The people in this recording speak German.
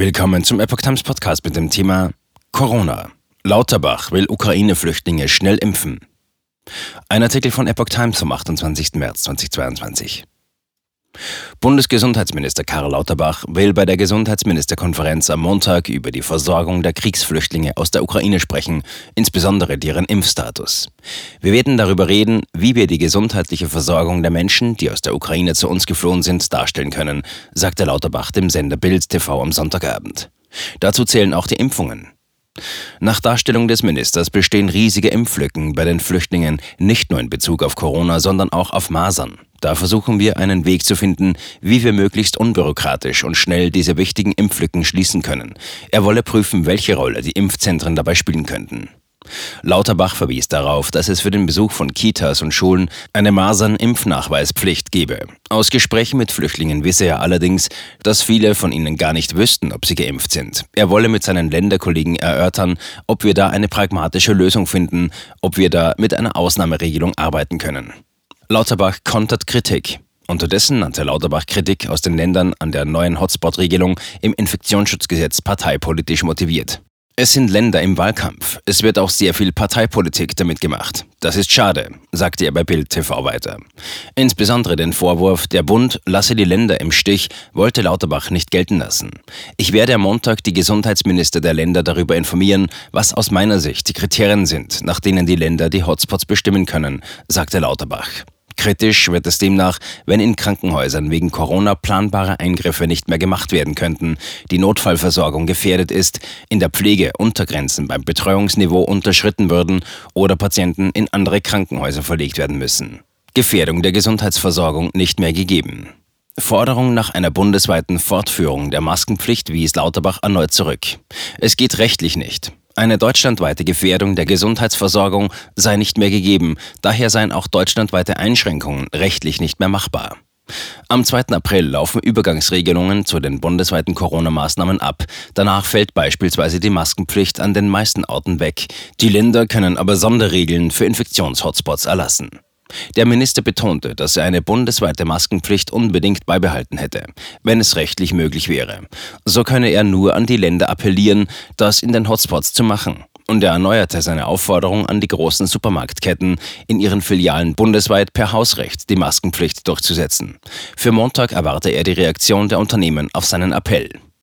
Willkommen zum Epoch Times Podcast mit dem Thema Corona. Lauterbach will Ukraine-Flüchtlinge schnell impfen. Ein Artikel von Epoch Times vom 28. März 2022. Bundesgesundheitsminister Karl Lauterbach will bei der Gesundheitsministerkonferenz am Montag über die Versorgung der Kriegsflüchtlinge aus der Ukraine sprechen, insbesondere deren Impfstatus. Wir werden darüber reden, wie wir die gesundheitliche Versorgung der Menschen, die aus der Ukraine zu uns geflohen sind, darstellen können, sagte Lauterbach dem Sender Bild TV am Sonntagabend. Dazu zählen auch die Impfungen. Nach Darstellung des Ministers bestehen riesige Impflücken bei den Flüchtlingen, nicht nur in Bezug auf Corona, sondern auch auf Masern. Da versuchen wir einen Weg zu finden, wie wir möglichst unbürokratisch und schnell diese wichtigen Impflücken schließen können. Er wolle prüfen, welche Rolle die Impfzentren dabei spielen könnten. Lauterbach verwies darauf, dass es für den Besuch von Kitas und Schulen eine Masern-Impfnachweispflicht gebe. Aus Gesprächen mit Flüchtlingen wisse er allerdings, dass viele von ihnen gar nicht wüssten, ob sie geimpft sind. Er wolle mit seinen Länderkollegen erörtern, ob wir da eine pragmatische Lösung finden, ob wir da mit einer Ausnahmeregelung arbeiten können. Lauterbach kontert Kritik. Unterdessen nannte Lauterbach Kritik aus den Ländern an der neuen Hotspot-Regelung im Infektionsschutzgesetz parteipolitisch motiviert. Es sind Länder im Wahlkampf. Es wird auch sehr viel Parteipolitik damit gemacht. Das ist schade, sagte er bei Bild TV weiter. Insbesondere den Vorwurf, der Bund lasse die Länder im Stich, wollte Lauterbach nicht gelten lassen. Ich werde am Montag die Gesundheitsminister der Länder darüber informieren, was aus meiner Sicht die Kriterien sind, nach denen die Länder die Hotspots bestimmen können, sagte Lauterbach. Kritisch wird es demnach, wenn in Krankenhäusern wegen Corona planbare Eingriffe nicht mehr gemacht werden könnten, die Notfallversorgung gefährdet ist, in der Pflege Untergrenzen beim Betreuungsniveau unterschritten würden oder Patienten in andere Krankenhäuser verlegt werden müssen. Gefährdung der Gesundheitsversorgung nicht mehr gegeben. Forderung nach einer bundesweiten Fortführung der Maskenpflicht wies Lauterbach erneut zurück. Es geht rechtlich nicht. Eine deutschlandweite Gefährdung der Gesundheitsversorgung sei nicht mehr gegeben, daher seien auch deutschlandweite Einschränkungen rechtlich nicht mehr machbar. Am 2. April laufen Übergangsregelungen zu den bundesweiten Corona-Maßnahmen ab. Danach fällt beispielsweise die Maskenpflicht an den meisten Orten weg. Die Länder können aber Sonderregeln für Infektionshotspots erlassen. Der Minister betonte, dass er eine bundesweite Maskenpflicht unbedingt beibehalten hätte, wenn es rechtlich möglich wäre. So könne er nur an die Länder appellieren, das in den Hotspots zu machen. Und er erneuerte seine Aufforderung an die großen Supermarktketten, in ihren Filialen bundesweit per Hausrecht die Maskenpflicht durchzusetzen. Für Montag erwarte er die Reaktion der Unternehmen auf seinen Appell.